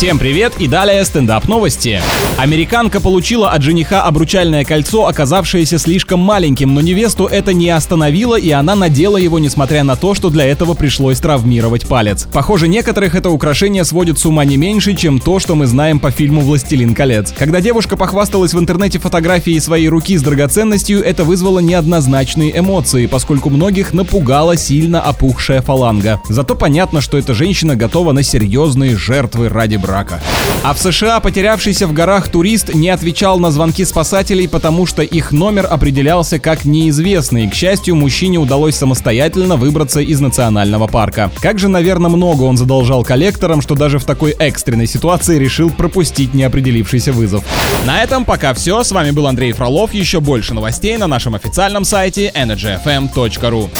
Всем привет и далее стендап новости. Американка получила от жениха обручальное кольцо, оказавшееся слишком маленьким, но невесту это не остановило, и она надела его, несмотря на то, что для этого пришлось травмировать палец. Похоже, некоторых это украшение сводит с ума не меньше, чем то, что мы знаем по фильму «Властелин колец». Когда девушка похвасталась в интернете фотографией своей руки с драгоценностью, это вызвало неоднозначные эмоции, поскольку многих напугала сильно опухшая фаланга. Зато понятно, что эта женщина готова на серьезные жертвы ради брака брака. А в США потерявшийся в горах турист не отвечал на звонки спасателей, потому что их номер определялся как неизвестный. К счастью, мужчине удалось самостоятельно выбраться из национального парка. Как же, наверное, много он задолжал коллекторам, что даже в такой экстренной ситуации решил пропустить неопределившийся вызов. На этом пока все. С вами был Андрей Фролов. Еще больше новостей на нашем официальном сайте energyfm.ru.